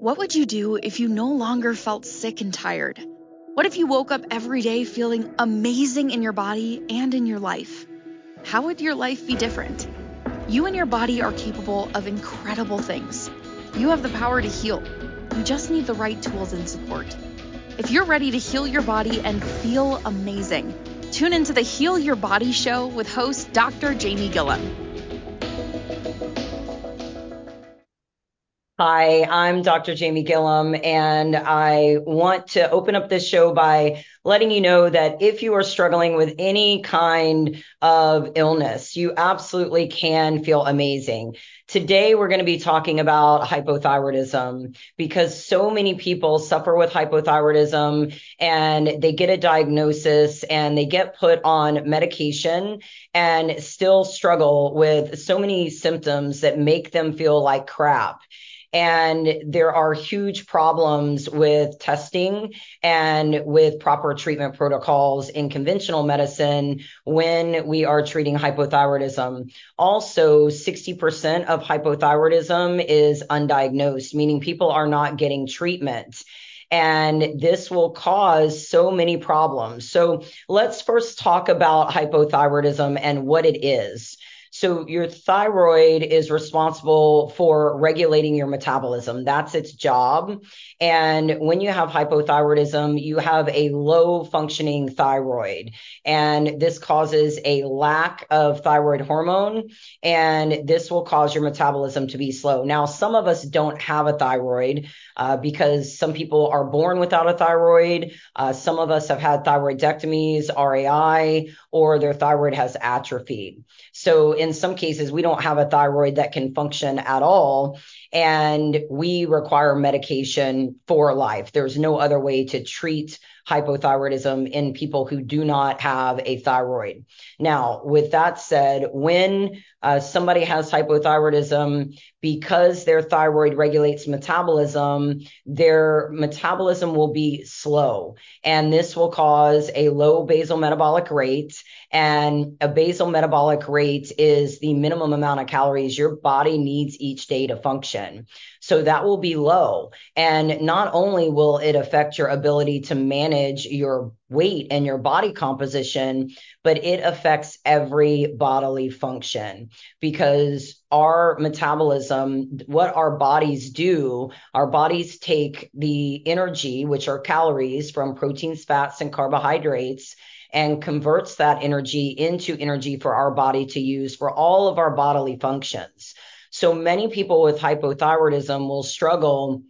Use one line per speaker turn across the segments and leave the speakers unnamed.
What would you do if you no longer felt sick and tired? What if you woke up every day feeling amazing in your body and in your life? How would your life be different? You and your body are capable of incredible things. You have the power to heal. You just need the right tools and support. If you're ready to heal your body and feel amazing, tune into the Heal Your Body show with host Dr. Jamie Gilliam.
Hi, I'm Dr. Jamie Gilliam, and I want to open up this show by letting you know that if you are struggling with any kind of illness, you absolutely can feel amazing. Today, we're going to be talking about hypothyroidism because so many people suffer with hypothyroidism and they get a diagnosis and they get put on medication and still struggle with so many symptoms that make them feel like crap. And there are huge problems with testing and with proper treatment protocols in conventional medicine when we are treating hypothyroidism. Also, 60% of hypothyroidism is undiagnosed, meaning people are not getting treatment and this will cause so many problems. So let's first talk about hypothyroidism and what it is. So your thyroid is responsible for regulating your metabolism. That's its job. And when you have hypothyroidism, you have a low functioning thyroid. And this causes a lack of thyroid hormone. And this will cause your metabolism to be slow. Now, some of us don't have a thyroid uh, because some people are born without a thyroid. Uh, some of us have had thyroidectomies, RAI, or their thyroid has atrophied. So in some cases, we don't have a thyroid that can function at all. And we require medication for life. There's no other way to treat hypothyroidism in people who do not have a thyroid. Now, with that said, when uh, somebody has hypothyroidism, because their thyroid regulates metabolism, their metabolism will be slow. And this will cause a low basal metabolic rate. And a basal metabolic rate is the minimum amount of calories your body needs each day to function. So that will be low. And not only will it affect your ability to manage your weight and your body composition, but it affects every bodily function because our metabolism, what our bodies do, our bodies take the energy, which are calories from proteins, fats, and carbohydrates, and converts that energy into energy for our body to use for all of our bodily functions. So many people with hypothyroidism will struggle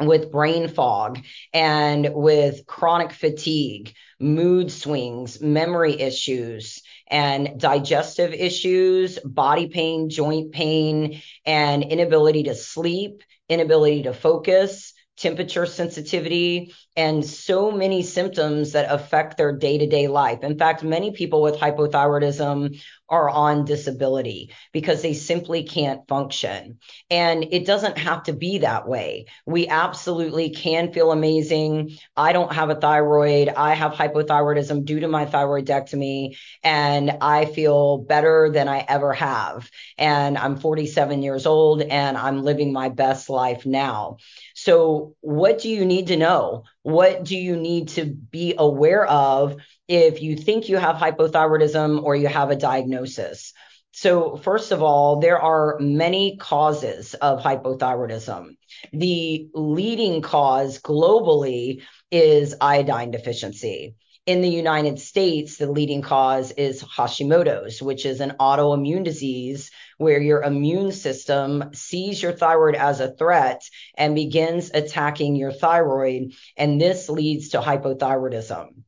with brain fog and with chronic fatigue, mood swings, memory issues, and digestive issues, body pain, joint pain, and inability to sleep, inability to focus, temperature sensitivity, and so many symptoms that affect their day to day life. In fact, many people with hypothyroidism are on disability because they simply can't function. And it doesn't have to be that way. We absolutely can feel amazing. I don't have a thyroid. I have hypothyroidism due to my thyroidectomy, and I feel better than I ever have. And I'm 47 years old and I'm living my best life now. So, what do you need to know? What do you need to be aware of if you think you have hypothyroidism or you have a diagnosis? So, first of all, there are many causes of hypothyroidism. The leading cause globally is iodine deficiency. In the United States, the leading cause is Hashimoto's, which is an autoimmune disease where your immune system sees your thyroid as a threat and begins attacking your thyroid. And this leads to hypothyroidism.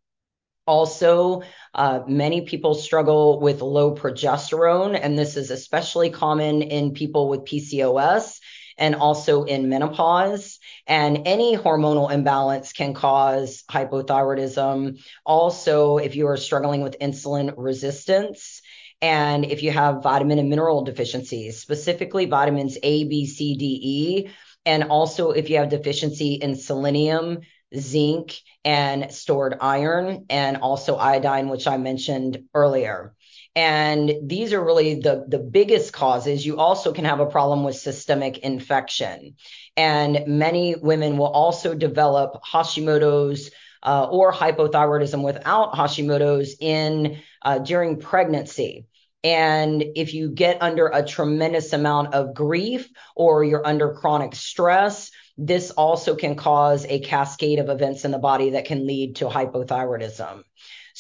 Also, uh, many people struggle with low progesterone, and this is especially common in people with PCOS and also in menopause. And any hormonal imbalance can cause hypothyroidism. Also, if you are struggling with insulin resistance, and if you have vitamin and mineral deficiencies, specifically vitamins A, B, C, D, E, and also if you have deficiency in selenium, zinc, and stored iron, and also iodine, which I mentioned earlier. And these are really the, the biggest causes. You also can have a problem with systemic infection. And many women will also develop Hashimoto's uh, or hypothyroidism without Hashimoto's in uh, during pregnancy. And if you get under a tremendous amount of grief or you're under chronic stress, this also can cause a cascade of events in the body that can lead to hypothyroidism.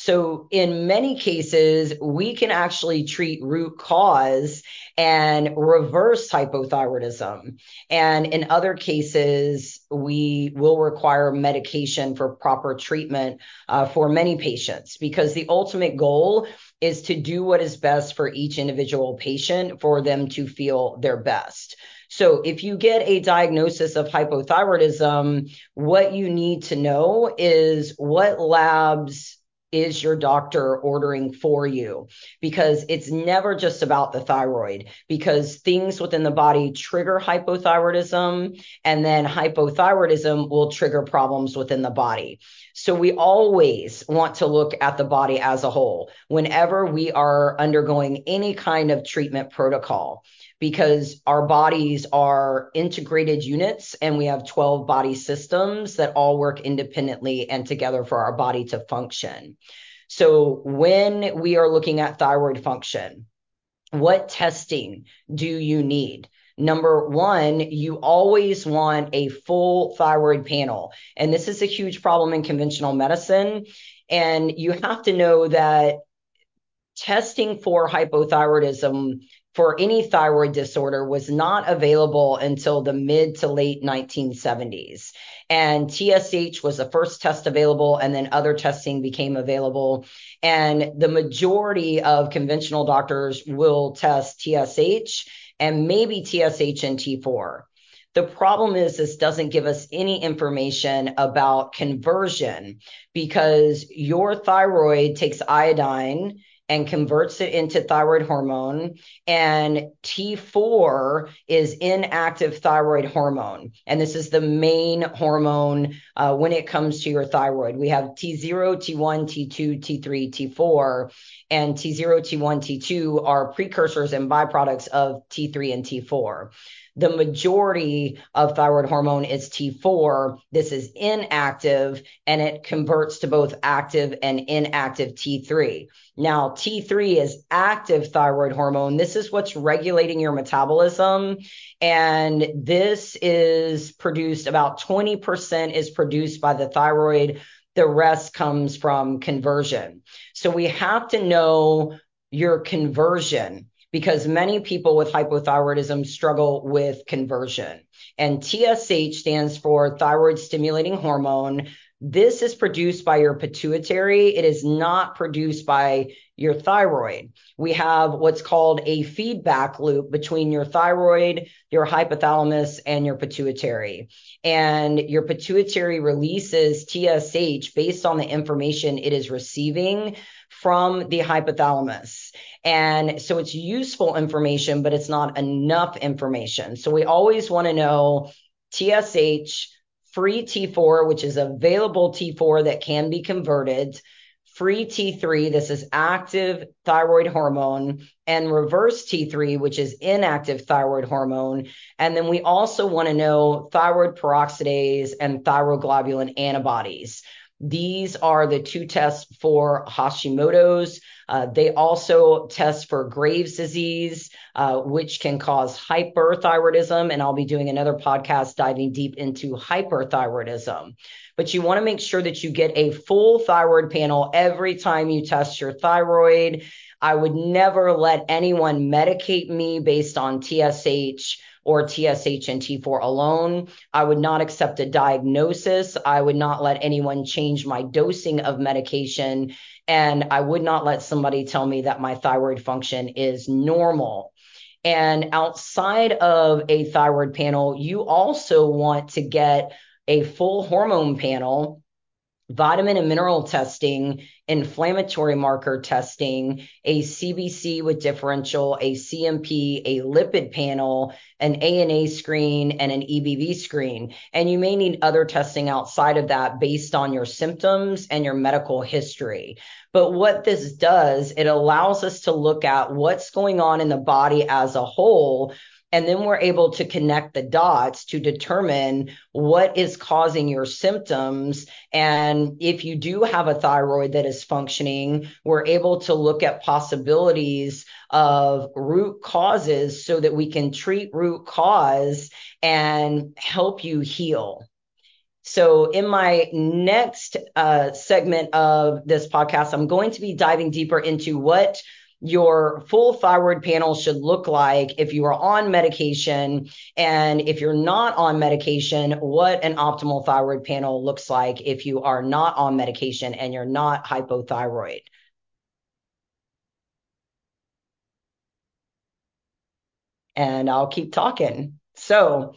So, in many cases, we can actually treat root cause and reverse hypothyroidism. And in other cases, we will require medication for proper treatment uh, for many patients because the ultimate goal is to do what is best for each individual patient for them to feel their best. So if you get a diagnosis of hypothyroidism, what you need to know is what labs is your doctor ordering for you? Because it's never just about the thyroid because things within the body trigger hypothyroidism and then hypothyroidism will trigger problems within the body. So we always want to look at the body as a whole whenever we are undergoing any kind of treatment protocol because our bodies are integrated units and we have 12 body systems that all work independently and together for our body to function. So when we are looking at thyroid function, what testing do you need? Number one, you always want a full thyroid panel. And this is a huge problem in conventional medicine. And you have to know that testing for hypothyroidism for any thyroid disorder was not available until the mid to late 1970s. And TSH was the first test available, and then other testing became available. And the majority of conventional doctors will test TSH and maybe TSH and T4. The problem is this doesn't give us any information about conversion because your thyroid takes iodine and converts it into thyroid hormone. And T4 is inactive thyroid hormone. And this is the main hormone uh, when it comes to your thyroid. We have T0, T1, T2, T3, T4. And T0, T1, T2 are precursors and byproducts of T3 and T4 the majority of thyroid hormone is T4. This is inactive and it converts to both active and inactive T3. Now, T3 is active thyroid hormone. This is what's regulating your metabolism. And this is produced about 20% is produced by the thyroid. The rest comes from conversion. So we have to know your conversion because many people with hypothyroidism struggle with conversion. And TSH stands for thyroid stimulating hormone. This is produced by your pituitary. It is not produced by your thyroid. We have what's called a feedback loop between your thyroid, your hypothalamus, and your pituitary. And your pituitary releases TSH based on the information it is receiving from the hypothalamus. And so it's useful information, but it's not enough information. So we always want to know TSH, free T4, which is available T4 that can be converted, free T3, this is active thyroid hormone, and reverse T3, which is inactive thyroid hormone. And then we also want to know thyroid peroxidase and thyroglobulin antibodies. These are the two tests for Hashimoto's. Uh, they also test for Graves' disease, uh, which can cause hyperthyroidism. And I'll be doing another podcast diving deep into hyperthyroidism. But you want to make sure that you get a full thyroid panel every time you test your thyroid. I would never let anyone medicate me based on TSH or TSH and T4 alone. I would not accept a diagnosis. I would not let anyone change my dosing of medication. And I would not let somebody tell me that my thyroid function is normal. And outside of a thyroid panel, you also want to get a full hormone panel vitamin and mineral testing, inflammatory marker testing, a CBC with differential, a CMP, a lipid panel, an ANA screen, and an EBV screen. And you may need other testing outside of that based on your symptoms and your medical history. But what this does, it allows us to look at what's going on in the body as a whole And then we're able to connect the dots to determine what is causing your symptoms. And if you do have a thyroid that is functioning, we're able to look at possibilities of root causes so that we can treat root cause and help you heal. So, in my next uh, segment of this podcast, I'm going to be diving deeper into what your full thyroid panel should look like if you are on medication. And if you're not on medication, what an optimal thyroid panel looks like if you are not on medication and you're not hypothyroid. And I'll keep talking. So,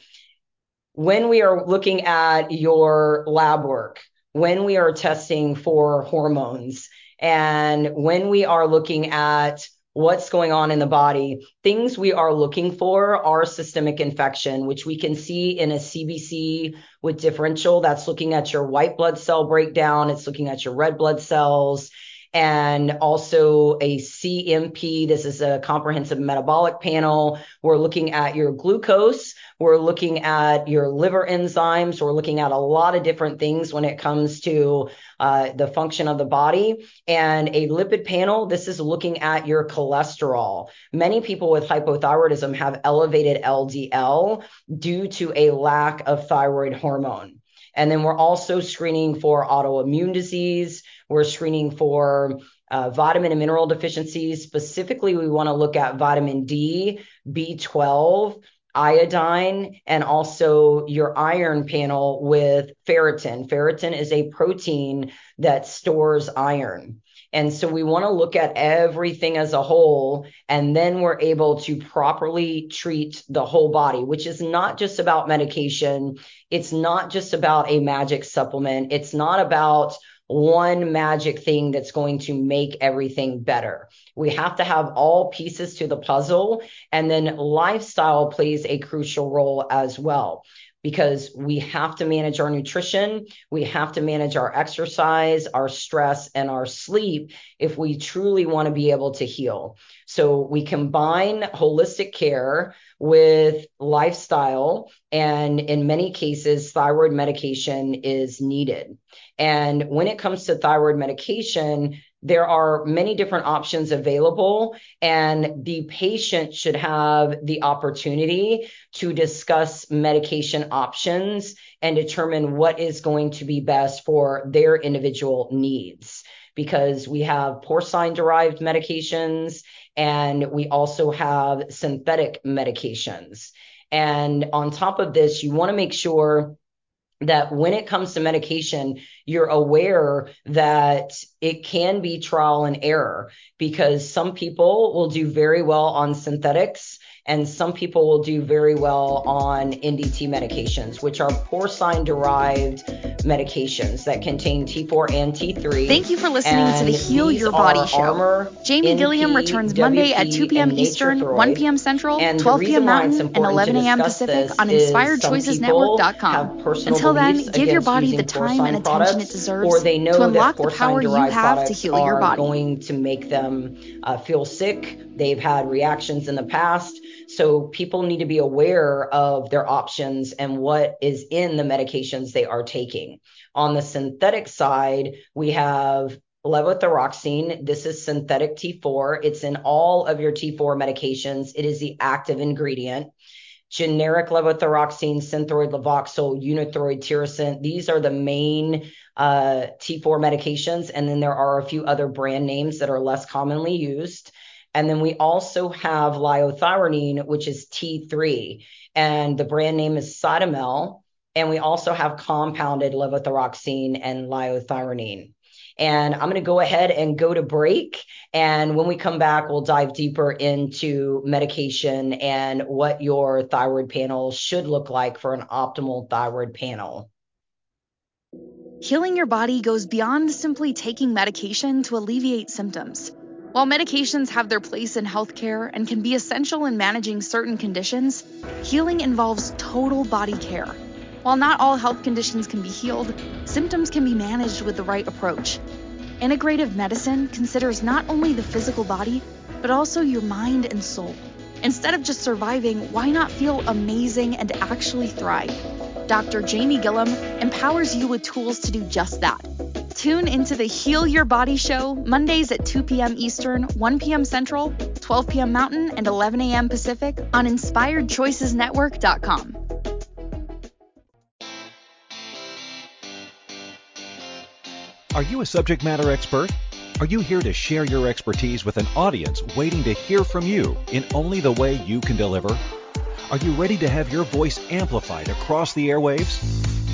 when we are looking at your lab work, when we are testing for hormones, and when we are looking at what's going on in the body, things we are looking for are systemic infection, which we can see in a CBC with differential. That's looking at your white blood cell breakdown, it's looking at your red blood cells and also a CMP. This is a comprehensive metabolic panel. We're looking at your glucose. We're looking at your liver enzymes. We're looking at a lot of different things when it comes to uh, the function of the body. And a lipid panel, this is looking at your cholesterol. Many people with hypothyroidism have elevated LDL due to a lack of thyroid hormone. And then we're also screening for autoimmune disease. We're screening for uh, vitamin and mineral deficiencies. Specifically, we want to look at vitamin D, B12, iodine, and also your iron panel with ferritin. Ferritin is a protein that stores iron. And so we want to look at everything as a whole, and then we're able to properly treat the whole body, which is not just about medication. It's not just about a magic supplement. It's not about one magic thing that's going to make everything better. We have to have all pieces to the puzzle, and then lifestyle plays a crucial role as well because we have to manage our nutrition, we have to manage our exercise, our stress, and our sleep if we truly want to be able to heal. So we combine holistic care with lifestyle, and in many cases, thyroid medication is needed. And when it comes to thyroid medication, there are many different options available, and the patient should have the opportunity to discuss medication options and determine what is going to be best for their individual needs. Because we have porcine derived medications and we also have synthetic medications. And on top of this, you want to make sure that when it comes to medication, you're aware that it can be trial and error because some people will do very well on synthetics and some people will do very well on NDT medications, which are porcine derived medications that contain T4 and T3.
Thank you for listening to the Heal Your Body Show. Jamie NP, Gilliam returns Monday at 2 p.m. Eastern, 1 p.m. Central, 12 p.m. Mountain, and 11 a.m. Pacific on InspiredChoicesNetwork.com. Until then, give your body the time and attention it deserves or they know to unlock the power you have to heal your body.
going to make them uh, feel sick. They've had reactions in the past. So people need to be aware of their options and what is in the medications they are taking. On the synthetic side, we have levothyroxine. This is synthetic T4. It's in all of your T4 medications. It is the active ingredient. Generic levothyroxine, synthroid levoxyl, unithroid tirosint. These are the main uh, T4 medications. And then there are a few other brand names that are less commonly used. And then we also have liothyronine, which is T3, and the brand name is Cytomel. And we also have compounded levothyroxine and liothyronine. And I'm going to go ahead and go to break. And when we come back, we'll dive deeper into medication and what your thyroid panel should look like for an optimal thyroid panel.
Healing your body goes beyond simply taking medication to alleviate symptoms. While medications have their place in healthcare and can be essential in managing certain conditions, healing involves total body care. While not all health conditions can be healed, symptoms can be managed with the right approach. Integrative medicine considers not only the physical body, but also your mind and soul. Instead of just surviving, why not feel amazing and actually thrive? Dr. Jamie Gilliam empowers you with tools to do just that. Tune into the Heal Your Body show Mondays at 2 p.m. Eastern, 1 p.m. Central, 12 p.m. Mountain, and 11 a.m. Pacific on InspiredChoicesNetwork.com.
Are you a subject matter expert? Are you here to share your expertise with an audience waiting to hear from you in only the way you can deliver? Are you ready to have your voice amplified across the airwaves?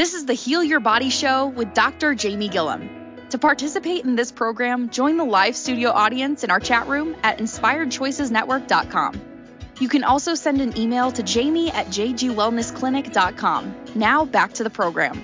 This is the Heal Your Body Show with Dr. Jamie Gilliam. To participate in this program, join the live studio audience in our chat room at inspiredchoicesnetwork.com. You can also send an email to jamie at jgwellnessclinic.com. Now back to the program.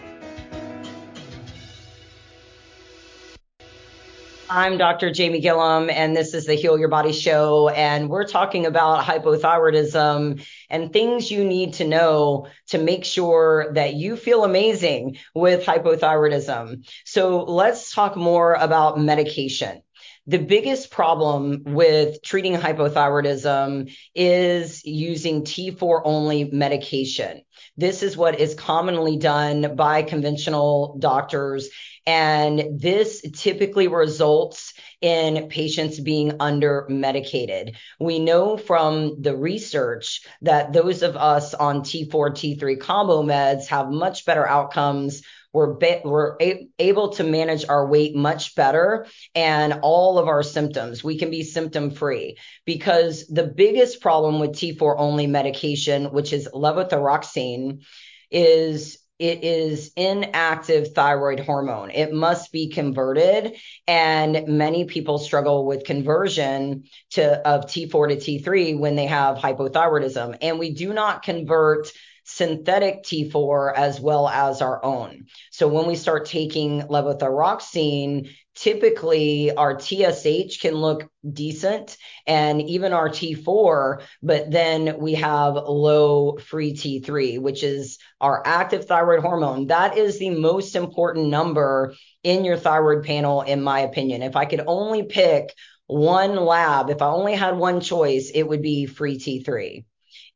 I'm Dr. Jamie Gilliam, and this is the Heal Your Body Show. And we're talking about hypothyroidism and things you need to know to make sure that you feel amazing with hypothyroidism. So let's talk more about medication. The biggest problem with treating hypothyroidism is using T4 only medication. This is what is commonly done by conventional doctors and this typically results in patients being under medicated. We know from the research that those of us on T4, T3 combo meds have much better outcomes. We're, be- we're a- able to manage our weight much better and all of our symptoms. We can be symptom free because the biggest problem with T4 only medication, which is levothyroxine, is it is inactive thyroid hormone. It must be converted. And many people struggle with conversion to of T4 to T3 when they have hypothyroidism. And we do not convert synthetic T4 as well as our own. So when we start taking levothyroxine, typically our TSH can look decent and even our T4, but then we have low free T3, which is our active thyroid hormone. That is the most important number in your thyroid panel, in my opinion. If I could only pick one lab, if I only had one choice, it would be free T3.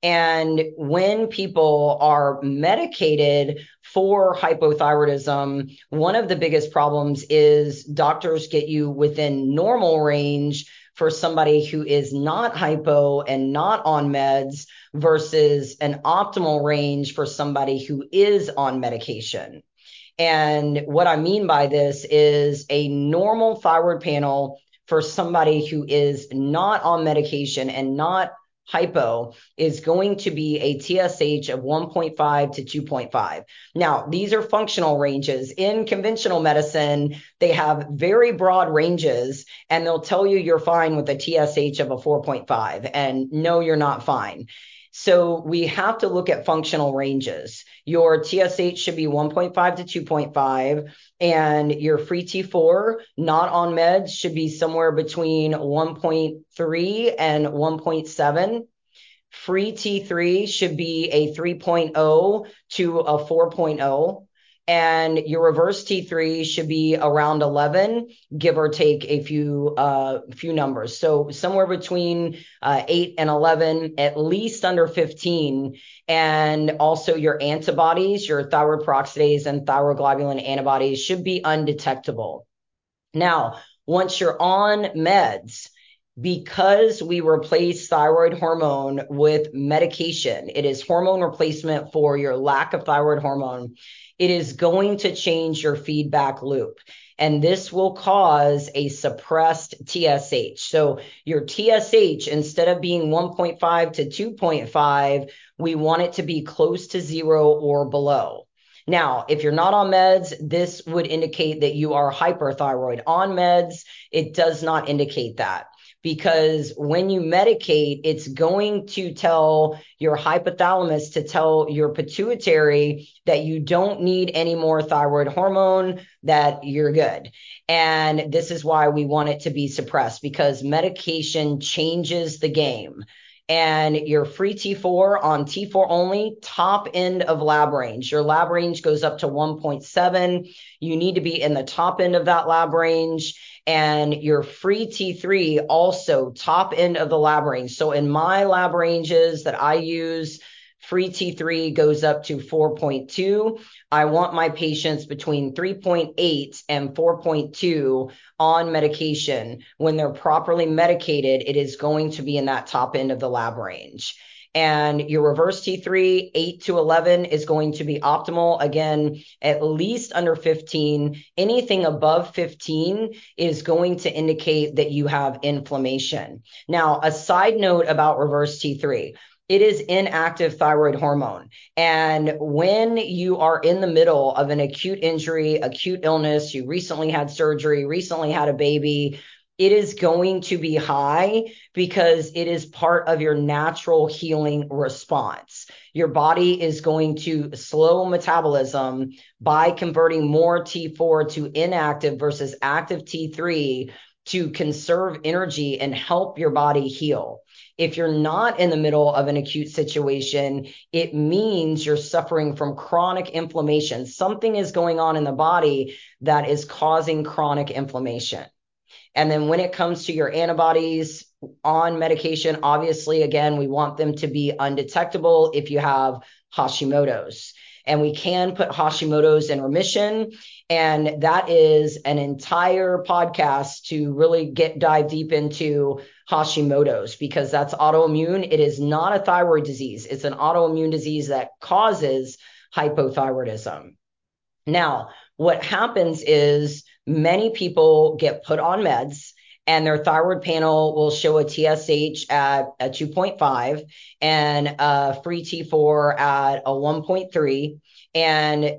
And when people are medicated for hypothyroidism, one of the biggest problems is doctors get you within normal range for somebody who is not hypo and not on meds versus an optimal range for somebody who is on medication. And what I mean by this is a normal thyroid panel for somebody who is not on medication and not hypo is going to be a TSH of 1.5 to 2.5. Now, these are functional ranges. In conventional medicine, they have very broad ranges and they'll tell you you're fine with a TSH of a 4.5 and no, you're not fine. So we have to look at functional ranges. Your TSH should be 1.5 to 2.5, and your free T4, not on meds, should be somewhere between 1.3 and 1.7. Free T3 should be a 3.0 to a 4.0 and your reverse T3 should be around 11, give or take a few uh, few numbers. So somewhere between uh, 8 and 11, at least under 15. And also your antibodies, your thyroid peroxidase and thyroglobulin antibodies should be undetectable. Now, once you're on meds, because we replace thyroid hormone with medication, it is hormone replacement for your lack of thyroid hormone it is going to change your feedback loop. And this will cause a suppressed TSH. So your TSH, instead of being 1.5 to 2.5, we want it to be close to zero or below. Now, if you're not on meds, this would indicate that you are hyperthyroid. On meds, it does not indicate that. Because when you medicate, it's going to tell your hypothalamus to tell your pituitary that you don't need any more thyroid hormone, that you're good. And this is why we want it to be suppressed because medication changes the game and your free T4 on T4 only, top end of lab range. Your lab range goes up to 1.7. You need to be in the top end of that lab range. And your free T3 also top end of the lab range. So in my lab ranges that I use, free T3 goes up to 4.2. I want my patients between 3.8 and 4.2 on medication. When they're properly medicated, it is going to be in that top end of the lab range. And your reverse T3, 8 to 11, is going to be optimal. Again, at least under 15. Anything above 15 is going to indicate that you have inflammation. Now, a side note about reverse T3 it is inactive thyroid hormone. And when you are in the middle of an acute injury, acute illness, you recently had surgery, recently had a baby, it is going to be high because it is part of your natural healing response. Your body is going to slow metabolism by converting more T4 to inactive versus active T3 to conserve energy and help your body heal. If you're not in the middle of an acute situation, it means you're suffering from chronic inflammation. Something is going on in the body that is causing chronic inflammation. And then when it comes to your antibodies on medication, obviously, again, we want them to be undetectable if you have Hashimoto's. And we can put Hashimoto's in remission. And that is an entire podcast to really get dive deep into Hashimoto's because that's autoimmune. It is not a thyroid disease, it's an autoimmune disease that causes hypothyroidism. Now, what happens is many people get put on meds and their thyroid panel will show a TSH at a 2.5 and a free T4 at a 1.3. And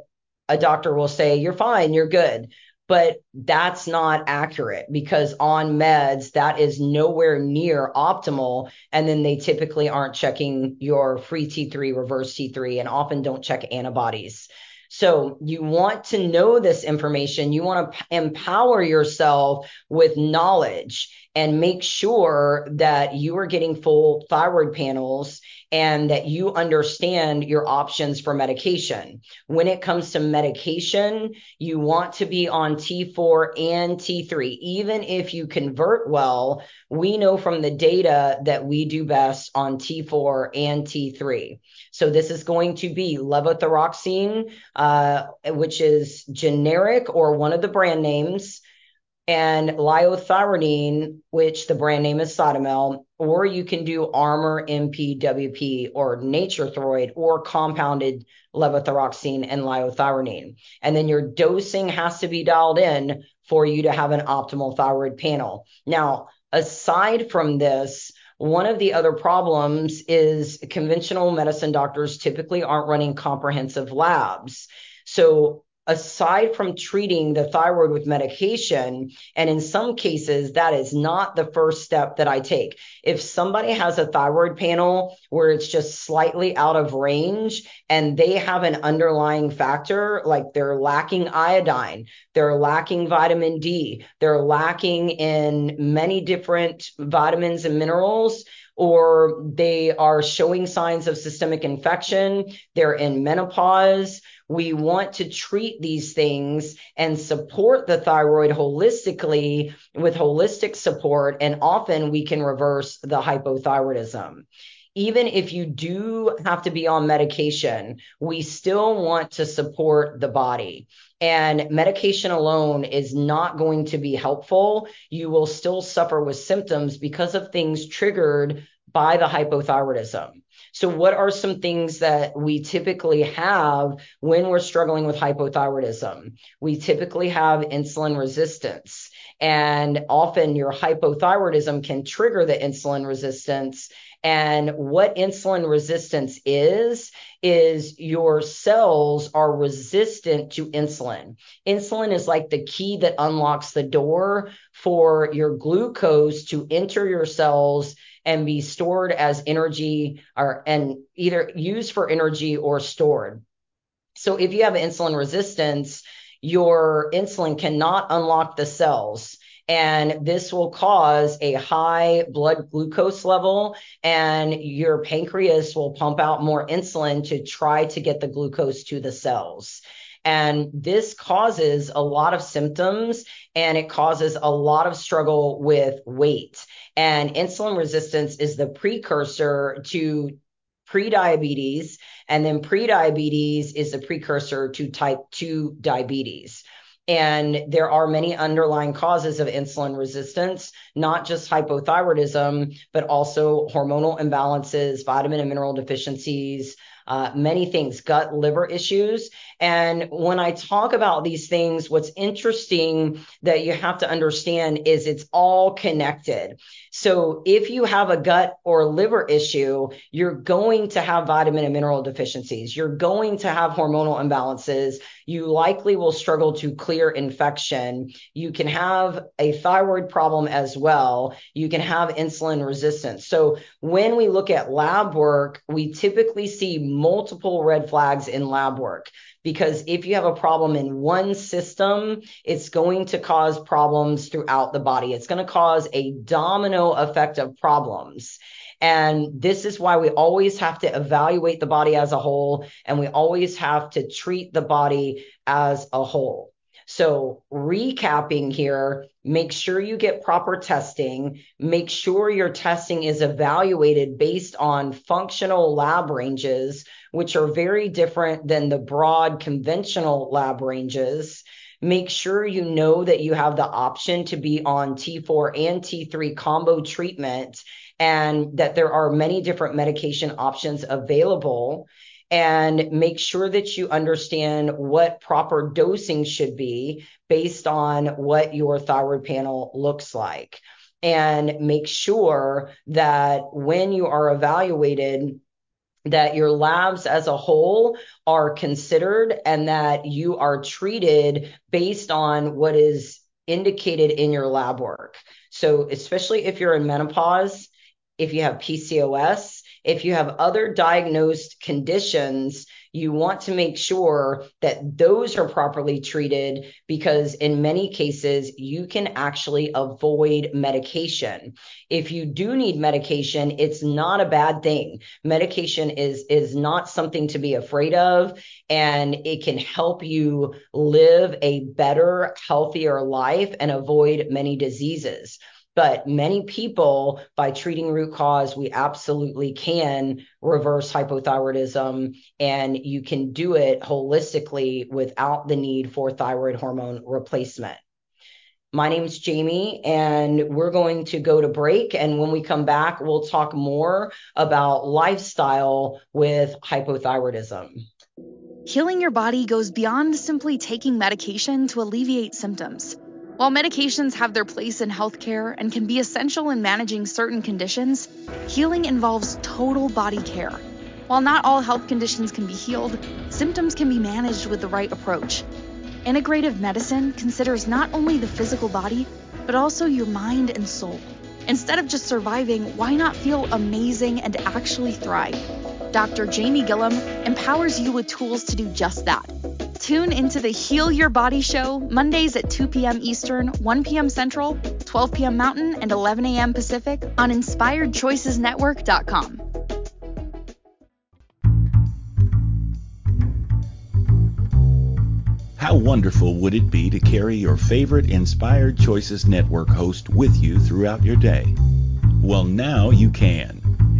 a doctor will say, You're fine, you're good. But that's not accurate because on meds that is nowhere near optimal. And then they typically aren't checking your free T3 reverse T3 and often don't check antibodies so you want to know this information. You want to empower yourself with knowledge and make sure that you are getting full thyroid panels and that you understand your options for medication. When it comes to medication, you want to be on T4 and T3. Even if you convert well, we know from the data that we do best on T4 and T3. So this is going to be levothyroxine, uh, which is generic or one of the brand names and liothyronine, which the brand name is Cytomel, or you can do Armour MPWP or Nature-Throid or compounded levothyroxine and liothyronine. And then your dosing has to be dialed in for you to have an optimal thyroid panel. Now, aside from this, one of the other problems is conventional medicine doctors typically aren't running comprehensive labs. So aside from treating the thyroid with medication, and in some cases, that is not the first step that I take. If somebody has a thyroid panel where it's just slightly out of range and they have an underlying factor, like they're lacking iodine, they're lacking vitamin D, they're lacking in many different vitamins and minerals, or they are showing signs of systemic infection, they're in menopause we want to treat these things and support the thyroid holistically with holistic support. And often we can reverse the hypothyroidism. Even if you do have to be on medication, we still want to support the body. And medication alone is not going to be helpful. You will still suffer with symptoms because of things triggered by the hypothyroidism. So, what are some things that we typically have when we're struggling with hypothyroidism? We typically have insulin resistance. And often your hypothyroidism can trigger the insulin resistance. And what insulin resistance is, is your cells are resistant to insulin. Insulin is like the key that unlocks the door for your glucose to enter your cells and be stored as energy or and either used for energy or stored. So if you have insulin resistance, your insulin cannot unlock the cells and this will cause a high blood glucose level and your pancreas will pump out more insulin to try to get the glucose to the cells and this causes a lot of symptoms and it causes a lot of struggle with weight. And insulin resistance is the precursor to prediabetes and then prediabetes is the precursor to type 2 diabetes. And there are many underlying causes of insulin resistance, not just hypothyroidism, but also hormonal imbalances, vitamin and mineral deficiencies, uh, many things, gut, liver issues. And when I talk about these things, what's interesting that you have to understand is it's all connected. So if you have a gut or liver issue, you're going to have vitamin and mineral deficiencies. You're going to have hormonal imbalances. You likely will struggle to clear infection. You can have a thyroid problem as well. You can have insulin resistance. So when we look at lab work, we typically see multiple red flags in lab work because if you have a problem in one system, it's going to cause problems throughout the body. It's going to cause a domino effect of problems. And this is why we always have to evaluate the body as a whole, and we always have to treat the body as a whole. So, recapping here, make sure you get proper testing. Make sure your testing is evaluated based on functional lab ranges, which are very different than the broad conventional lab ranges. Make sure you know that you have the option to be on T4 and T3 combo treatment and that there are many different medication options available and make sure that you understand what proper dosing should be based on what your thyroid panel looks like. And make sure that when you are evaluated, that your labs as a whole are considered and that you are treated based on what is indicated in your lab work. So, especially if you're in menopause, if you have PCOS, if you have other diagnosed conditions, you want to make sure that those are properly treated because in many cases you can actually avoid medication. If you do need medication, it's not a bad thing. Medication is is not something to be afraid of and it can help you live a better, healthier life and avoid many diseases. But many people, by treating root cause, we absolutely can reverse hypothyroidism, and you can do it holistically without the need for thyroid hormone replacement. My name is Jamie, and we're going to go to break. And when we come back, we'll talk more about lifestyle with hypothyroidism.
Healing your body goes beyond simply taking medication to alleviate symptoms. While medications have their place in healthcare and can be essential in managing certain conditions, healing involves total body care. While not all health conditions can be healed, symptoms can be managed with the right approach. Integrative medicine considers not only the physical body, but also your mind and soul. Instead of just surviving, why not feel amazing and actually thrive? Dr. Jamie Gilliam empowers you with tools to do just that. Tune into the Heal Your Body show Mondays at 2 p.m. Eastern, 1 p.m. Central, 12 p.m. Mountain, and 11 a.m. Pacific on InspiredChoicesNetwork.com.
How wonderful would it be to carry your favorite Inspired Choices Network host with you throughout your day? Well, now you can.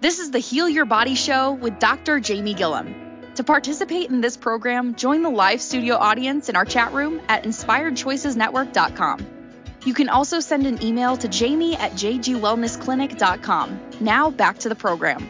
This is the Heal Your Body Show with Dr. Jamie Gilliam. To participate in this program, join the live studio audience in our chat room at inspiredchoicesnetwork.com. You can also send an email to jamie at jgwellnessclinic.com. Now back to the program.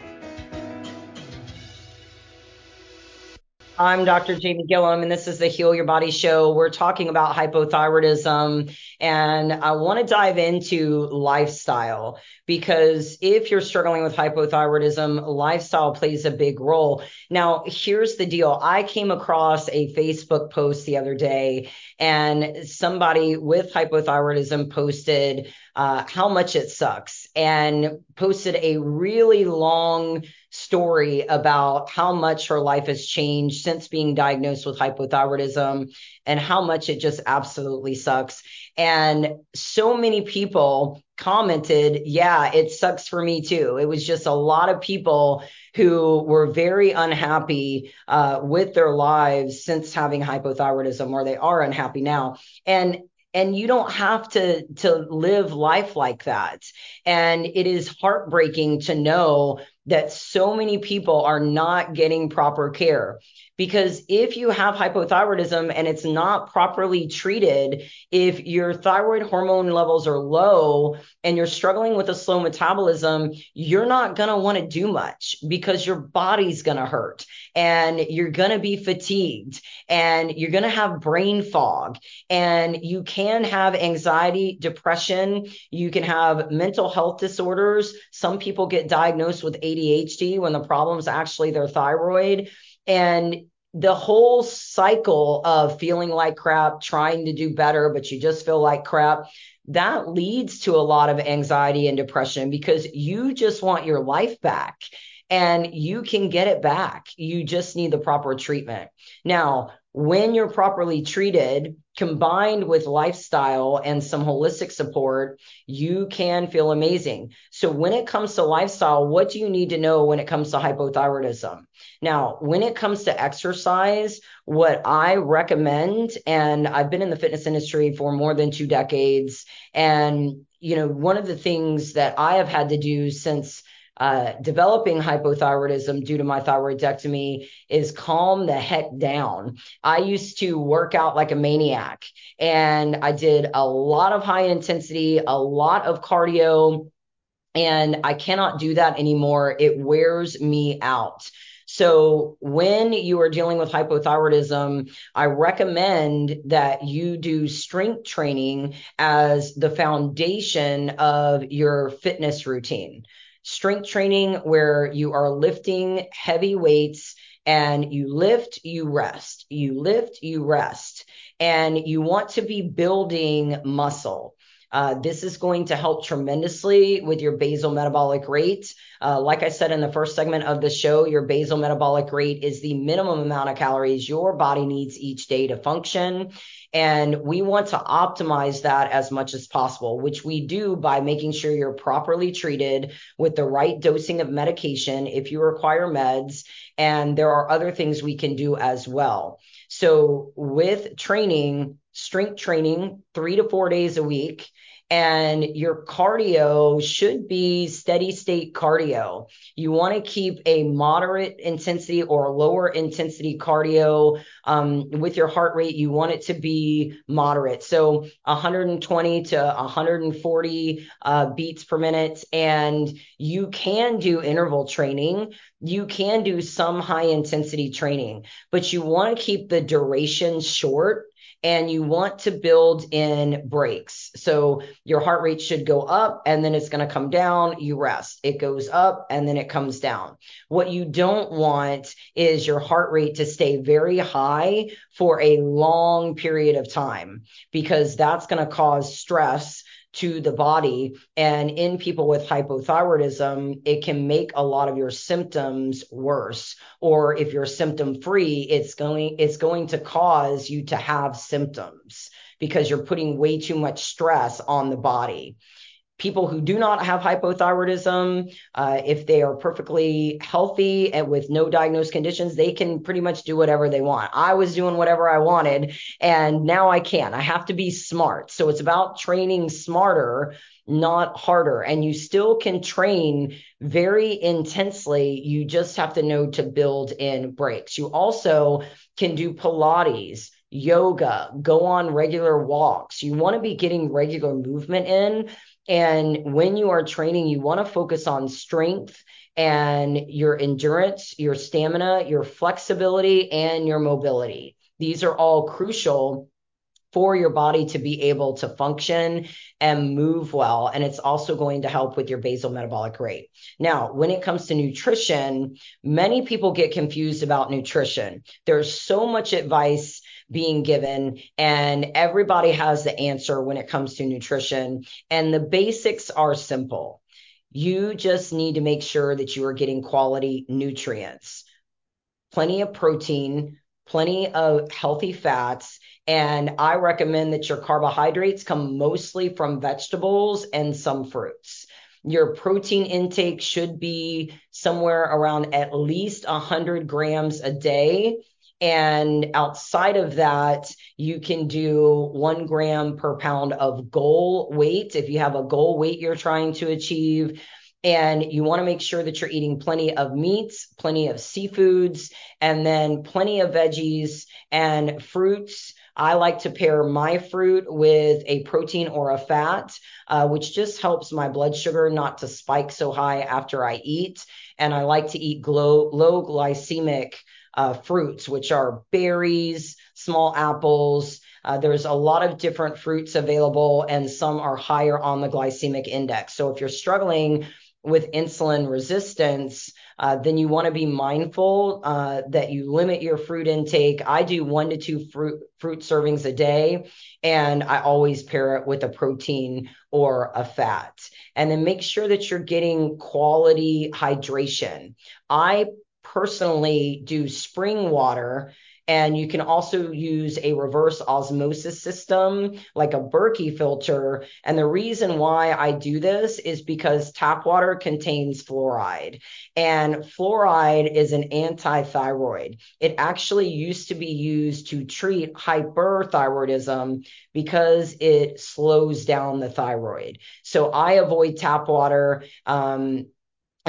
I'm Dr. Jamie Gilliam, and this is the Heal Your Body Show. We're talking about hypothyroidism, and I want to dive into lifestyle because if you're struggling with hypothyroidism, lifestyle plays a big role. Now, here's the deal I came across a Facebook post the other day, and somebody with hypothyroidism posted uh, how much it sucks and posted a really long story about how much her life has changed since being diagnosed with hypothyroidism and how much it just absolutely sucks. And so many people commented, Yeah, it sucks for me too. It was just a lot of people who were very unhappy uh, with their lives since having hypothyroidism, or they are unhappy now. And and you don't have to to live life like that and it is heartbreaking to know that so many people are not getting proper care. Because if you have hypothyroidism and it's not properly treated, if your thyroid hormone levels are low and you're struggling with a slow metabolism, you're not going to want to do much because your body's going to hurt and you're going to be fatigued and you're going to have brain fog and you can have anxiety, depression, you can have mental health disorders. Some people get diagnosed with ADHD when the problem is actually their thyroid. And the whole cycle of feeling like crap, trying to do better, but you just feel like crap, that leads to a lot of anxiety and depression because you just want your life back and you can get it back. You just need the proper treatment. Now, when you're properly treated, combined with lifestyle and some holistic support, you can feel amazing. So, when it comes to lifestyle, what do you need to know when it comes to hypothyroidism? Now, when it comes to exercise, what I recommend, and I've been in the fitness industry for more than two decades, and you know, one of the things that I have had to do since uh, developing hypothyroidism due to my thyroidectomy is calm the heck down. I used to work out like a maniac and I did a lot of high intensity, a lot of cardio, and I cannot do that anymore. It wears me out. So when you are dealing with hypothyroidism, I recommend that you do strength training as the foundation of your fitness routine strength training where you are lifting heavy weights and you lift, you rest, you lift, you rest, and you want to be building muscle. Uh, this is going to help tremendously with your basal metabolic rate. Uh, like I said in the first segment of the show, your basal metabolic rate is the minimum amount of calories your body needs each day to function. And we want to optimize that as much as possible, which we do by making sure you're properly treated with the right dosing of medication if you require meds. And there are other things we can do as well. So, with training, strength training, three to four days a week, and your cardio should be steady state cardio. You want to keep a moderate intensity or lower intensity cardio um, with your heart rate. You want it to be moderate. So 120 to 140 uh, beats per minute. And you can do interval training. You can do some high intensity training, but you want to keep the duration short and you want to build in breaks. So your heart rate should go up and then it's going to come down. You rest. It goes up and then it comes down. What you don't want is your heart rate to stay very high for a long period of time because that's going to cause stress to the body. And in people with hypothyroidism, it can make a lot of your symptoms worse. Or if you're symptom free, it's going, it's going to cause you to have symptoms because you're putting way too much stress on the body. People who do not have hypothyroidism, uh, if they are perfectly healthy and with no diagnosed conditions, they can pretty much do whatever they want. I was doing whatever I wanted, and now I can't. I have to be smart. So it's about training smarter, not harder. And you still can train very intensely. You just have to know to build in breaks. You also can do Pilates yoga, go on regular walks. You want to be getting regular movement in and when you are training, you want to focus on strength and your endurance, your stamina, your flexibility, and your mobility. These are all crucial for your body to be able to function and move well. And it's also going to help with your basal metabolic rate. Now, when it comes to nutrition, many people get confused about nutrition. There's so much advice being given, and everybody has the answer when it comes to nutrition. And the basics are simple. You just need to make sure that you are getting quality nutrients, plenty of protein, plenty of healthy fats. And I recommend that your carbohydrates come mostly from vegetables and some fruits. Your protein intake should be somewhere around at least 100 grams a day and outside of that, you can do one gram per pound of goal weight if you have a goal weight you're trying to achieve. And you want to make sure that you're eating plenty of meats, plenty of seafoods, and then plenty of veggies and fruits. I like to pair my fruit with a protein or a fat, uh, which just helps my blood sugar not to spike so high after I eat. And I like to eat glow, low glycemic uh, fruits, which are berries, small apples. Uh, there's a lot of different fruits available, and some are higher on the glycemic index. So if you're struggling with insulin resistance, uh, then you want to be mindful uh, that you limit your fruit intake. I do one to two fruit fruit servings a day, and I always pair it with a protein or a fat. And then make sure that you're getting quality hydration. I personally do spring water. And you can also use a reverse osmosis system like a Berkey filter. And the reason why I do this is because tap water contains fluoride, and fluoride is an anti-thyroid. It actually used to be used to treat hyperthyroidism because it slows down the thyroid. So I avoid tap water. Um,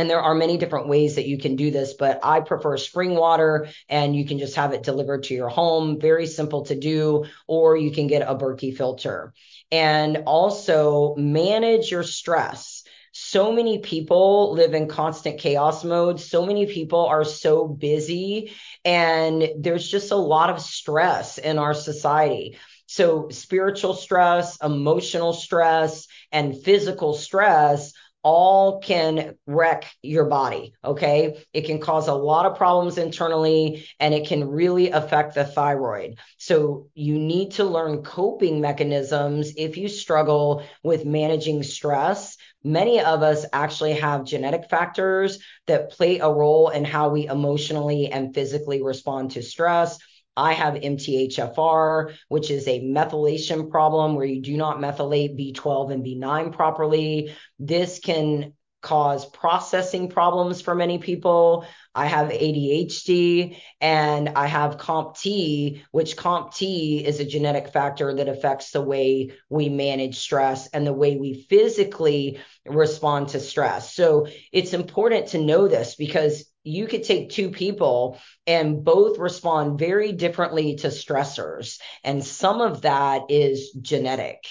and there are many different ways that you can do this, but I prefer spring water and you can just have it delivered to your home. Very simple to do, or you can get a Berkey filter. And also manage your stress. So many people live in constant chaos mode. So many people are so busy, and there's just a lot of stress in our society. So, spiritual stress, emotional stress, and physical stress all can wreck your body. Okay. It can cause a lot of problems internally and it can really affect the thyroid. So you need to learn coping mechanisms if you struggle with managing stress. Many of us actually have genetic factors that play a role in how we emotionally and physically respond to stress. I have MTHFR, which is a methylation problem where you do not methylate B12 and B9 properly. This can cause processing problems for many people. I have ADHD and I have COMT, which COMT is a genetic factor that affects the way we manage stress and the way we physically respond to stress. So it's important to know this because you could take two people and both respond very differently to stressors. And some of that is genetic.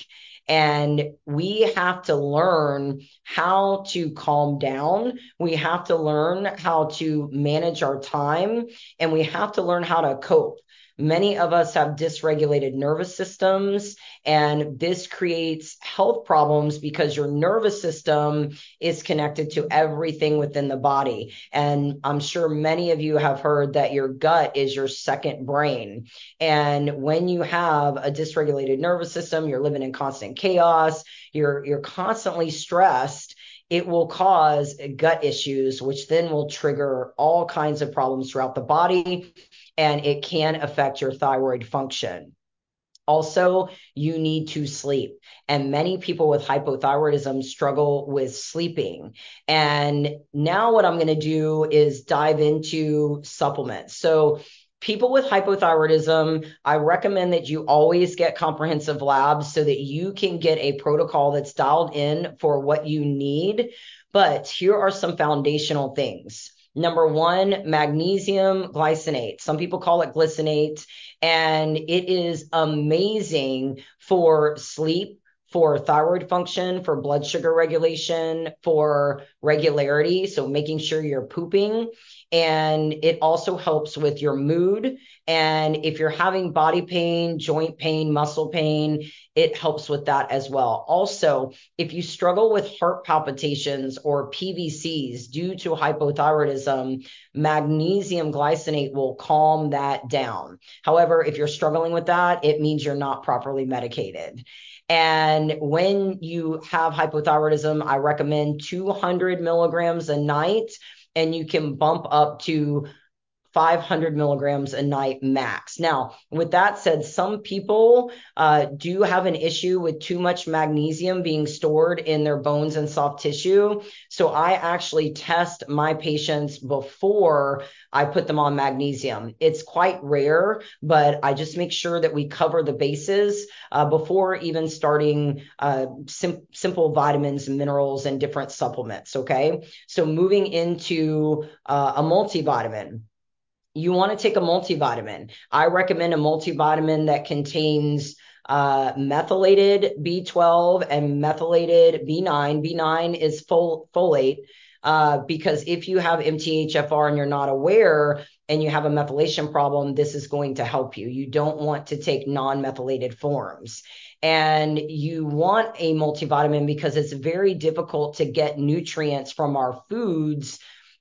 And we have to learn how to calm down. We have to learn how to manage our time and we have to learn how to cope. Many of us have dysregulated nervous systems, and this creates health problems because your nervous system is connected to everything within the body. And I'm sure many of you have heard that your gut is your second brain. And when you have a dysregulated nervous system, you're living in constant chaos, you're, you're constantly stressed it will cause gut issues, which then will trigger all kinds of problems throughout the body and it can affect your thyroid function. Also, you need to sleep. And many people with hypothyroidism struggle with sleeping. And now, what I'm going to do is dive into supplements. So, people with hypothyroidism, I recommend that you always get comprehensive labs so that you can get a protocol that's dialed in for what you need. But here are some foundational things. Number one, magnesium glycinate. Some people call it glycinate, and it is amazing for sleep, for thyroid function, for blood sugar regulation, for regularity. So making sure you're pooping. And it also helps with your mood. And if you're having body pain, joint pain, muscle pain, it helps with that as well. Also, if you struggle with heart palpitations or PVCs due to hypothyroidism, magnesium glycinate will calm that down. However, if you're struggling with that, it means you're not properly medicated. And when you have hypothyroidism, I recommend 200 milligrams a night, and you can bump up to 500 milligrams a night max. Now, with that said, some people uh, do have an issue with too much magnesium being stored in their bones and soft tissue. So I actually test my patients before I put them on magnesium. It's quite rare, but I just make sure that we cover the bases uh, before even starting uh, sim- simple vitamins, minerals, and different supplements. Okay. So moving into uh, a multivitamin you want to take a multivitamin. I recommend a multivitamin that contains uh, methylated B12 and methylated B9. B9 is fol- folate uh, because if you have MTHFR and you're not aware and you have a methylation problem, this is going to help you. You don't want to take non methylated forms. And you want a multivitamin because it's very difficult to get nutrients from our foods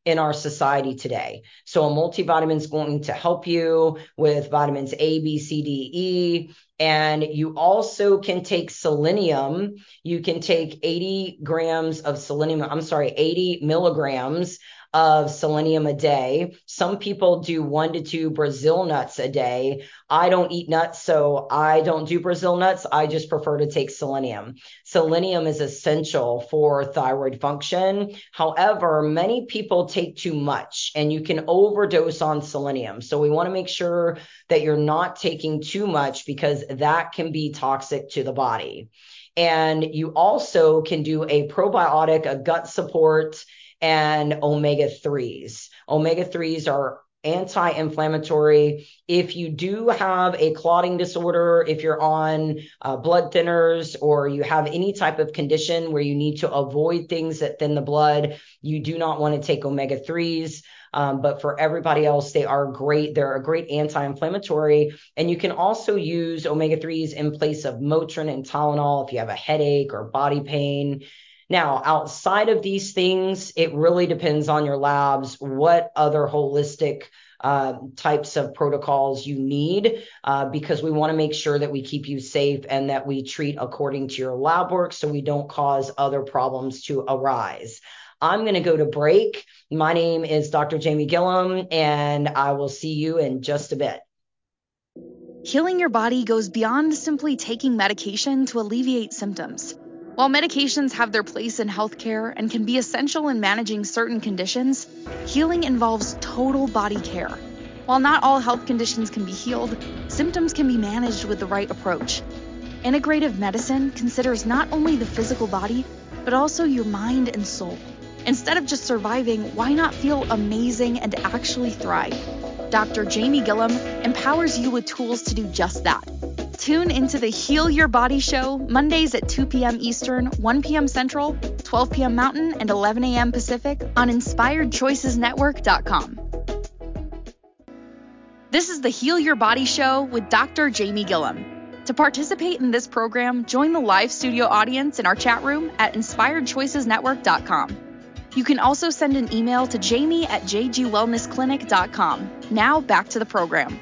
in our society today. So a multivitamin is going to help you with vitamins A, B, C, D, E. And you also can take selenium. You can take 80 grams of selenium. I'm sorry, 80 milligrams of selenium a day. Some people do one to two Brazil nuts a day. I don't eat nuts, so I don't do Brazil nuts. I just prefer to take selenium. Selenium is essential for thyroid function. However, many people take too much and you can overdose on selenium. So we want to make sure that you're not taking too much because that can be toxic to the body. And you also can do a probiotic, a gut support, and omega 3s. Omega 3s are anti inflammatory. If you do have a clotting disorder, if you're on uh, blood thinners, or you have any type of condition where you need to avoid things that thin the blood, you do not want to take omega 3s. Um, but for everybody else, they are great. They're a great anti inflammatory. And you can also use omega 3s in place of Motrin and Tylenol if you have a headache or body pain. Now, outside of these things, it really depends on your labs, what other holistic uh, types of protocols you need, uh, because we want to make sure that we keep you safe and that we treat according to your lab work so we don't cause other problems to arise. I'm going to go to break. My name is Dr. Jamie Gilliam, and I will see you in just a bit.
Healing your body goes beyond simply taking medication to alleviate symptoms. While medications have their place in healthcare and can be essential in managing certain conditions, healing involves total body care. While not all health conditions can be healed, symptoms can be managed with the right approach. Integrative medicine considers not only the physical body, but also your mind and soul. Instead of just surviving, why not feel amazing and actually thrive? Dr. Jamie Gilliam empowers you with tools to do just that. Tune into the Heal Your Body show Mondays at 2 p.m. Eastern, 1 p.m. Central, 12 p.m. Mountain, and 11 a.m. Pacific on InspiredChoicesNetwork.com. This is the Heal Your Body show with Dr. Jamie Gilliam. To participate in this program, join the live studio audience in our chat room at InspiredChoicesNetwork.com. You can also send an email to jamie at jgwellnessclinic.com. Now back to the program.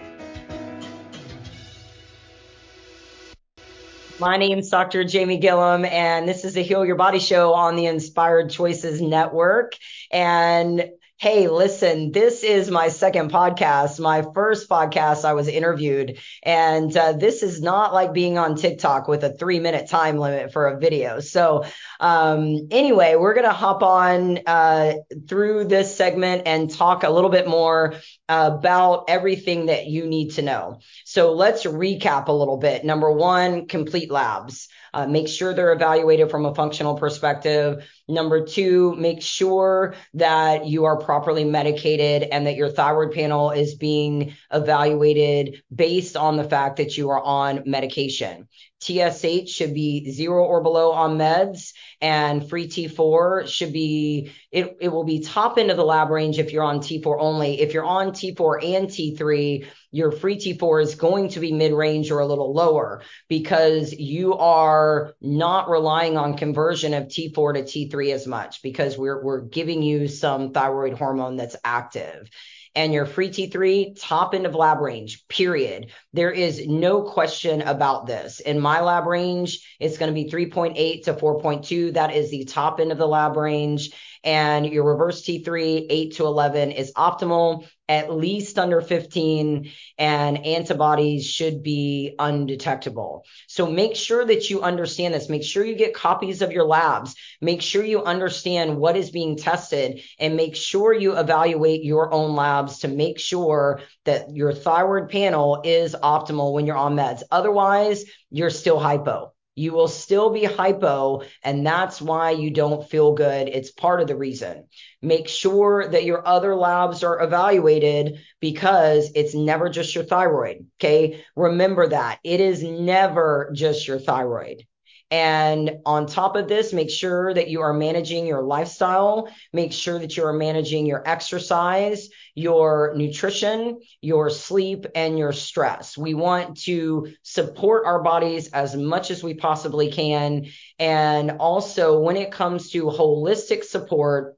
My name's Dr. Jamie Gilliam, and this is the Heal Your Body show on the Inspired Choices Network. And hey, listen, this is my second podcast. My first podcast, I was interviewed, and uh, this is not like being on TikTok with a three minute time limit for a video. So, um, anyway, we're going to hop on uh, through this segment and talk a little bit more about everything that you need to know. So, let's recap a little bit. Number one, complete labs. Uh, make sure they're evaluated from a functional perspective. Number two, make sure that you are properly medicated and that your thyroid panel is being evaluated based on the fact that you are on medication. TSH should be zero or below on meds, and free T4 should be it, it will be top end of the lab range if you're on T4 only. If you're on T4 and T3, your free T4 is going to be mid range or a little lower because you are not relying on conversion of T4 to T3 as much because we're, we're giving you some thyroid hormone that's active and your free T3 top end of lab range, period. There is no question about this. In my lab range, it's going to be 3.8 to 4.2. That is the top end of the lab range and your reverse T3, 8 to 11 is optimal, at least under 15, and antibodies should be undetectable. So make sure that you understand this. Make sure you get copies of your labs. Make sure you understand what is being tested, and make sure you evaluate your own labs to make sure that your thyroid panel is optimal when you're on meds. Otherwise, you're still hypo. You will still be hypo, and that's why you don't feel good. It's part of the reason. Make sure that your other labs are evaluated because it's never just your thyroid. Okay. Remember that it is never just your thyroid. And on top of this, make sure that you are managing your lifestyle, make sure that you are managing your exercise, your nutrition, your sleep, and your stress. We want to support our bodies as much as we possibly can. And also, when it comes to holistic support,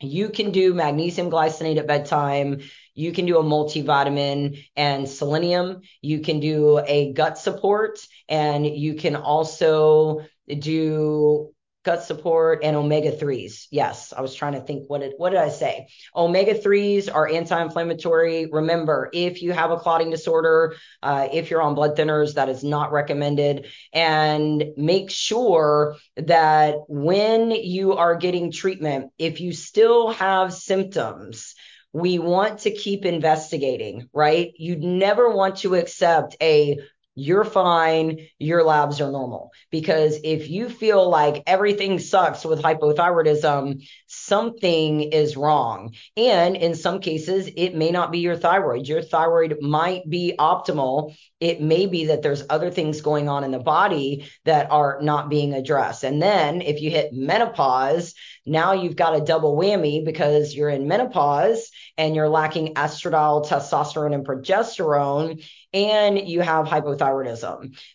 you can do magnesium glycinate at bedtime. You can do a multivitamin and selenium. You can do a gut support and you can also do gut support and omega 3s. Yes, I was trying to think what did what did I say? Omega 3s are anti-inflammatory. Remember, if you have a clotting disorder, uh, if you're on blood thinners, that is not recommended. And make sure that when you are getting treatment, if you still have symptoms, we want to keep investigating, right? You'd never want to accept a you're fine, your labs are normal. Because if you feel like everything sucks with hypothyroidism, something is wrong. And in some cases, it may not be your thyroid. Your thyroid might be optimal. It may be that there's other things going on in the body that are not being addressed. And then if you hit menopause, now you've got a double whammy because you're in menopause and you're lacking estradiol, testosterone, and progesterone, and you have hypothyroidism.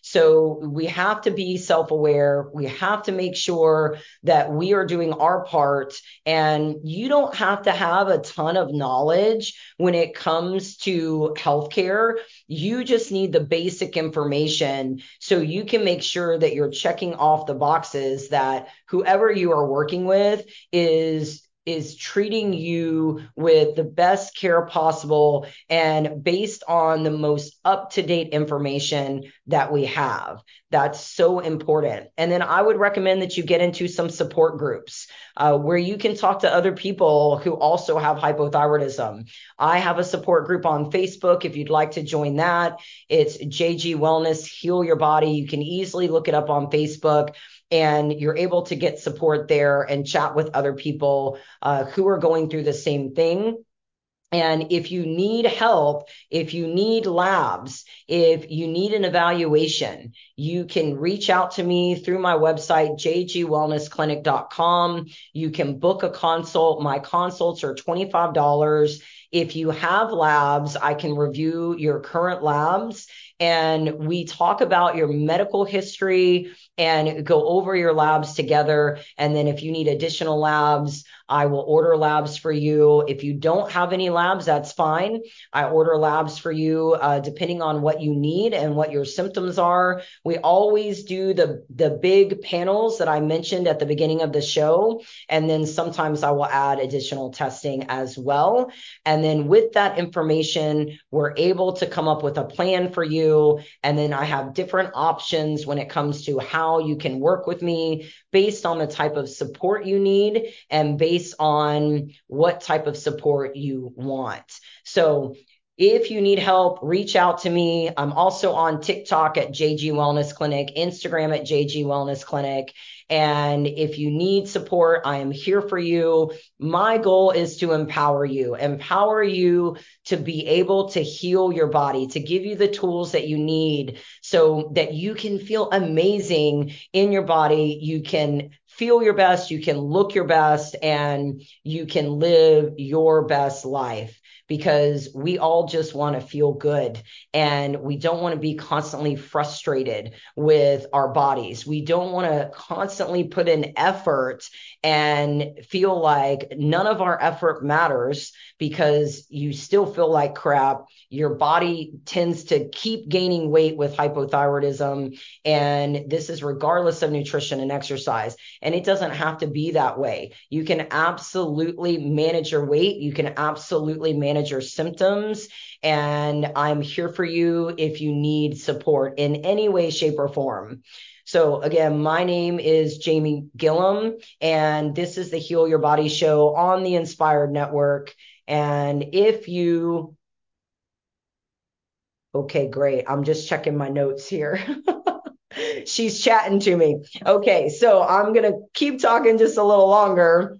So we have to be self aware. We have to make sure that we are doing our part. And you don't have to have a ton of knowledge when it comes to healthcare. You just need the basic information so you can make sure that you're checking off the boxes that whoever you are working with is is treating you with the best care possible and based on the most up to date information that we have. That's so important. And then I would recommend that you get into some support groups uh, where you can talk to other people who also have hypothyroidism. I have a support group on Facebook if you'd like to join that. It's JG Wellness Heal Your Body. You can easily look it up on Facebook and you're able to get support there and chat with other people uh, who are going through the same thing. And if you need help, if you need labs, if you need an evaluation, you can reach out to me through my website, jgwellnessclinic.com. You can book a consult. My consults are $25. If you have labs, I can review your current labs and we talk about your medical history and go over your labs together. And then if you need additional labs, I will order labs for you. If you don't have any labs, that's fine. I order labs for you uh, depending on what you need and what your symptoms are. We always do the the big panels that I mentioned at the beginning of the show, and then sometimes I will add additional testing as well. And then with that information, we're able to come up with a plan for you. And then I have different options when it comes to how you can work with me based on the type of support you need and based on what type of support you want. So if you need help, reach out to me. I'm also on TikTok at JG Wellness Clinic, Instagram at JG Wellness Clinic. And if you need support, I am here for you. My goal is to empower you, empower you to be able to heal your body, to give you the tools that you need so that you can feel amazing in your body. You can feel your best, you can look your best, and you can live your best life because we all just want to feel good and we don't want to be constantly frustrated with our bodies. We don't want to constantly put in effort and feel like none of our effort matters because you still feel like crap. Your body tends to keep gaining weight with hypothyroidism. And this is regardless of nutrition and exercise. And it doesn't have to be that way. You can absolutely manage your weight. You can absolutely manage your symptoms. And I'm here for you if you need support in any way, shape, or form. So again, my name is Jamie Gilliam, and this is the Heal Your Body show on the Inspired Network. And if you, okay, great. I'm just checking my notes here. She's chatting to me. Okay, so I'm going to keep talking just a little longer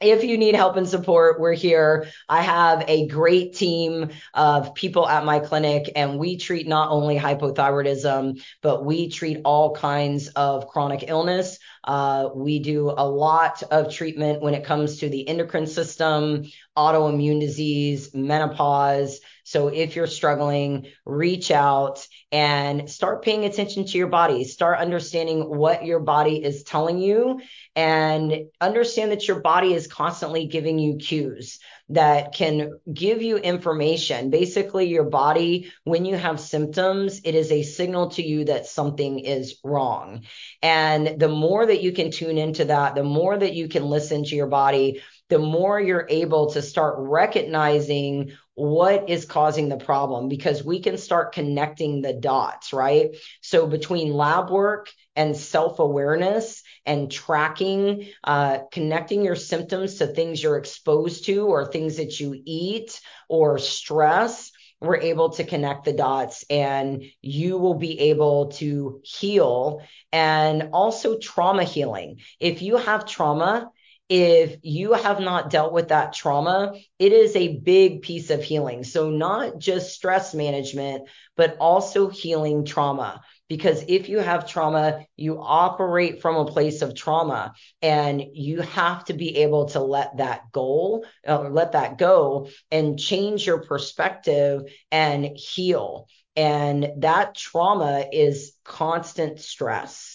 if you need help and support, we're here. I have a great team of people at my clinic, and we treat not only hypothyroidism, but we treat all kinds of chronic illness. Uh, we do a lot of treatment when it comes to the endocrine system, autoimmune disease, menopause. So if you're struggling, reach out and start paying attention to your body. Start understanding what your body is telling you and understand that your body is constantly giving you cues that can give you information. Basically, your body, when you have symptoms, it is a signal to you that something is wrong. And the more that you can tune into that, the more that you can listen to your body, the more you're able to start recognizing what is causing the problem because we can start connecting the dots, right? So between lab work and self awareness and tracking, uh, connecting your symptoms to things you're exposed to or things that you eat or stress, we're able to connect the dots and you will be able to heal and also trauma healing. If you have trauma, if you have not dealt with that trauma, it is a big piece of healing. So, not just stress management, but also healing trauma. Because if you have trauma, you operate from a place of trauma and you have to be able to let that goal, uh, let that go and change your perspective and heal. And that trauma is constant stress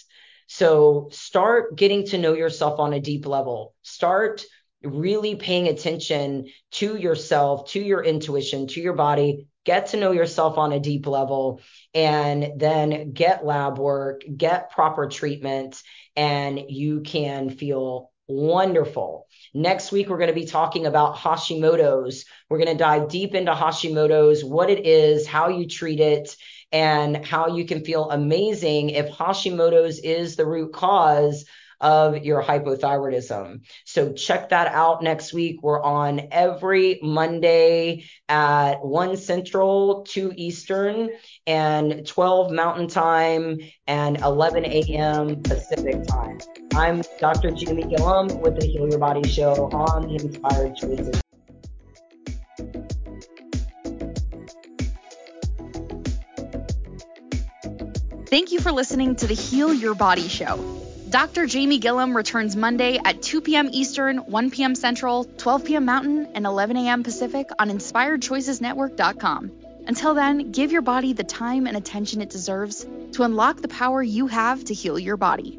so start getting to know yourself on a deep level. Start really paying attention to yourself, to your intuition, to your body. Get to know yourself on a deep level and then get lab work, get proper treatment, and you can feel wonderful. Next week, we're going to be talking about Hashimoto's. We're going to dive deep into Hashimoto's, what it is, how you treat it, and how you can feel amazing if Hashimoto's is the root cause of your hypothyroidism. So check that out next week. We're on every Monday at 1 Central, 2 Eastern, and 12 Mountain Time and 11 a.m. Pacific Time. I'm Dr. Jamie Gilliam with the Heal Your Body Show on the Inspired Choices
Thank you for listening to the Heal Your Body Show. Dr. Jamie Gilliam returns Monday at 2 p.m. Eastern, 1 p.m. Central, 12 p.m. Mountain, and 11 a.m. Pacific on InspiredChoicesNetwork.com. Until then, give your body the time and attention it deserves to unlock the power you have to heal your body.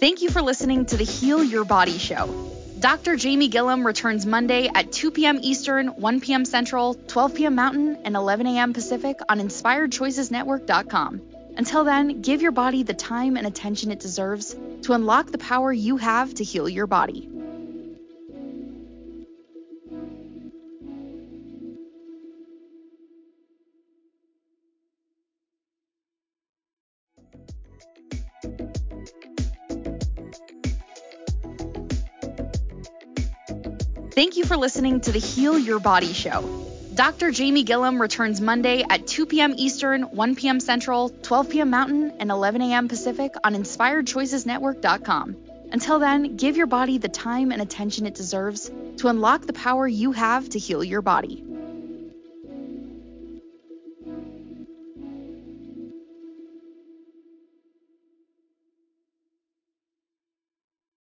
Thank you for listening to the Heal Your Body Show. Dr. Jamie Gilliam returns Monday at 2 p.m. Eastern, 1 p.m. Central, 12 p.m. Mountain, and 11 a.m. Pacific on InspiredChoicesNetwork.com. Until then, give your body the time and attention it deserves to unlock the power you have to heal your body. Thank you for listening to the Heal Your Body Show. Dr. Jamie Gilliam returns Monday at 2 p.m. Eastern, 1 p.m. Central, 12 p.m. Mountain, and 11 a.m. Pacific on InspiredChoicesNetwork.com. Until then, give your body the time and attention it deserves to unlock the power you have to heal your body.